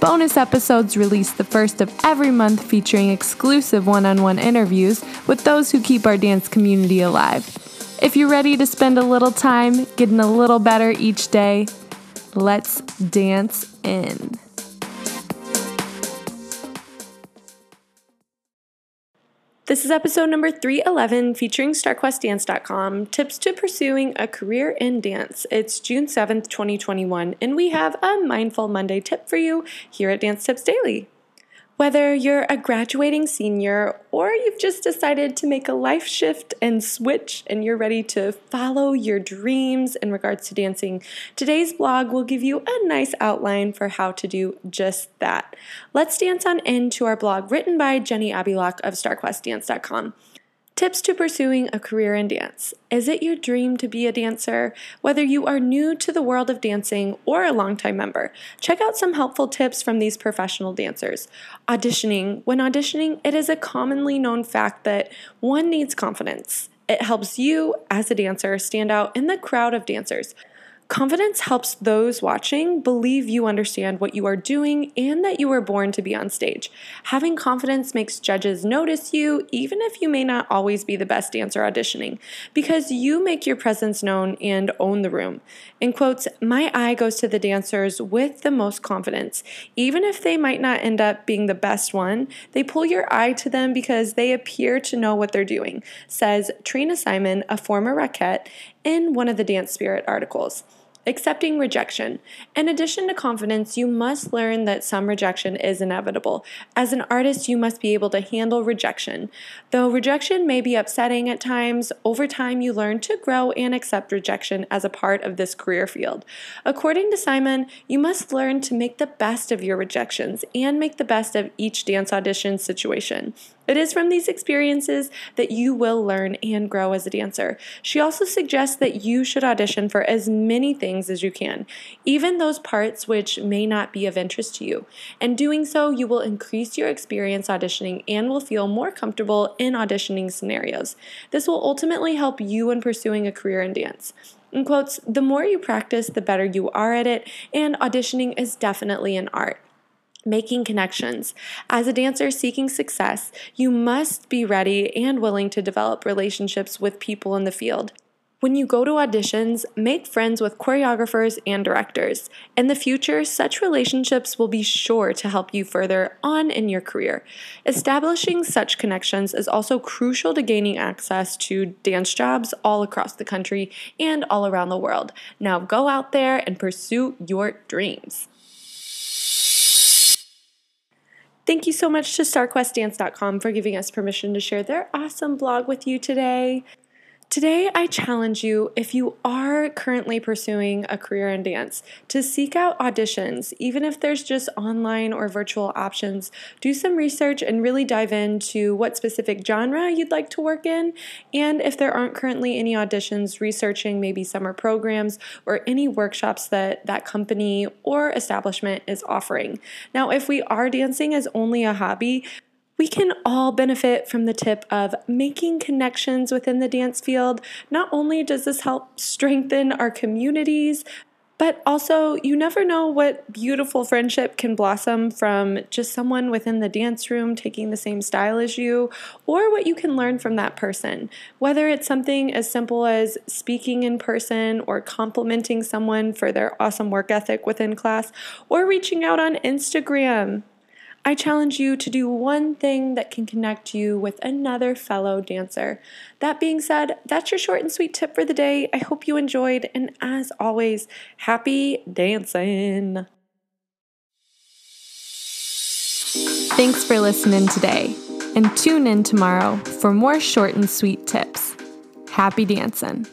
Bonus episodes released the first of every month featuring exclusive one on one interviews with those who keep our dance community alive. If you're ready to spend a little time getting a little better each day, let's dance in. This is episode number 311 featuring StarQuestDance.com tips to pursuing a career in dance. It's June 7th, 2021, and we have a Mindful Monday tip for you here at Dance Tips Daily. Whether you're a graduating senior or you've just decided to make a life shift and switch and you're ready to follow your dreams in regards to dancing, today's blog will give you a nice outline for how to do just that. Let's dance on into our blog written by Genni Abilock of StarQuestDance.com. Tips to pursuing a career in dance. Is it your dream to be a dancer? Whether you are new to the world of dancing or a longtime member, check out some helpful tips from these professional dancers. Auditioning. When auditioning, it is a commonly known fact that one needs confidence. It helps you, as a dancer, stand out in the crowd of dancers. Confidence helps those watching believe you understand what you are doing and that you were born to be on stage. Having confidence makes judges notice you, even if you may not always be the best dancer auditioning, because you make your presence known and own the room. In quotes, my eye goes to the dancers with the most confidence. Even if they might not end up being the best one, they pull your eye to them because they appear to know what they're doing, says Trina Simon, a former Rockette, in one of the Dance Spirit articles. Accepting rejection. In addition to confidence, you must learn that some rejection is inevitable. As an artist, you must be able to handle rejection. Though rejection may be upsetting at times, over time you learn to grow and accept rejection as a part of this career field. According to Simon, you must learn to make the best of your rejections and make the best of each dance audition situation. It is from these experiences that you will learn and grow as a dancer. She also suggests that you should audition for as many things as you can, even those parts which may not be of interest to you. And doing so, you will increase your experience auditioning and will feel more comfortable in auditioning scenarios. This will ultimately help you in pursuing a career in dance. In quotes, the more you practice, the better you are at it, and auditioning is definitely an art making connections. As a dancer seeking success, you must be ready and willing to develop relationships with people in the field. When you go to auditions, make friends with choreographers and directors. In the future, such relationships will be sure to help you further on in your career. Establishing such connections is also crucial to gaining access to dance jobs all across the country and all around the world. Now go out there and pursue your dreams. Thank you so much to StarQuestDance.com for giving us permission to share their awesome blog with you today. Today, I challenge you, if you are currently pursuing a career in dance, to seek out auditions, even if there's just online or virtual options. Do some research and really dive into what specific genre you'd like to work in. And if there aren't currently any auditions, researching maybe summer programs or any workshops that that company or establishment is offering. Now, if we are dancing as only a hobby, we can all benefit from the tip of making connections within the dance field. Not only does this help strengthen our communities, but also, you never know what beautiful friendship can blossom from just someone within the dance room taking the same style as you, or what you can learn from that person. Whether it's something as simple as speaking in person, or complimenting someone for their awesome work ethic within class, or reaching out on Instagram. I challenge you to do one thing that can connect you with another fellow dancer. That being said, that's your short and sweet tip for the day. I hope you enjoyed, and as always, happy dancing. Thanks for listening today, and tune in tomorrow for more short and sweet tips. Happy dancing.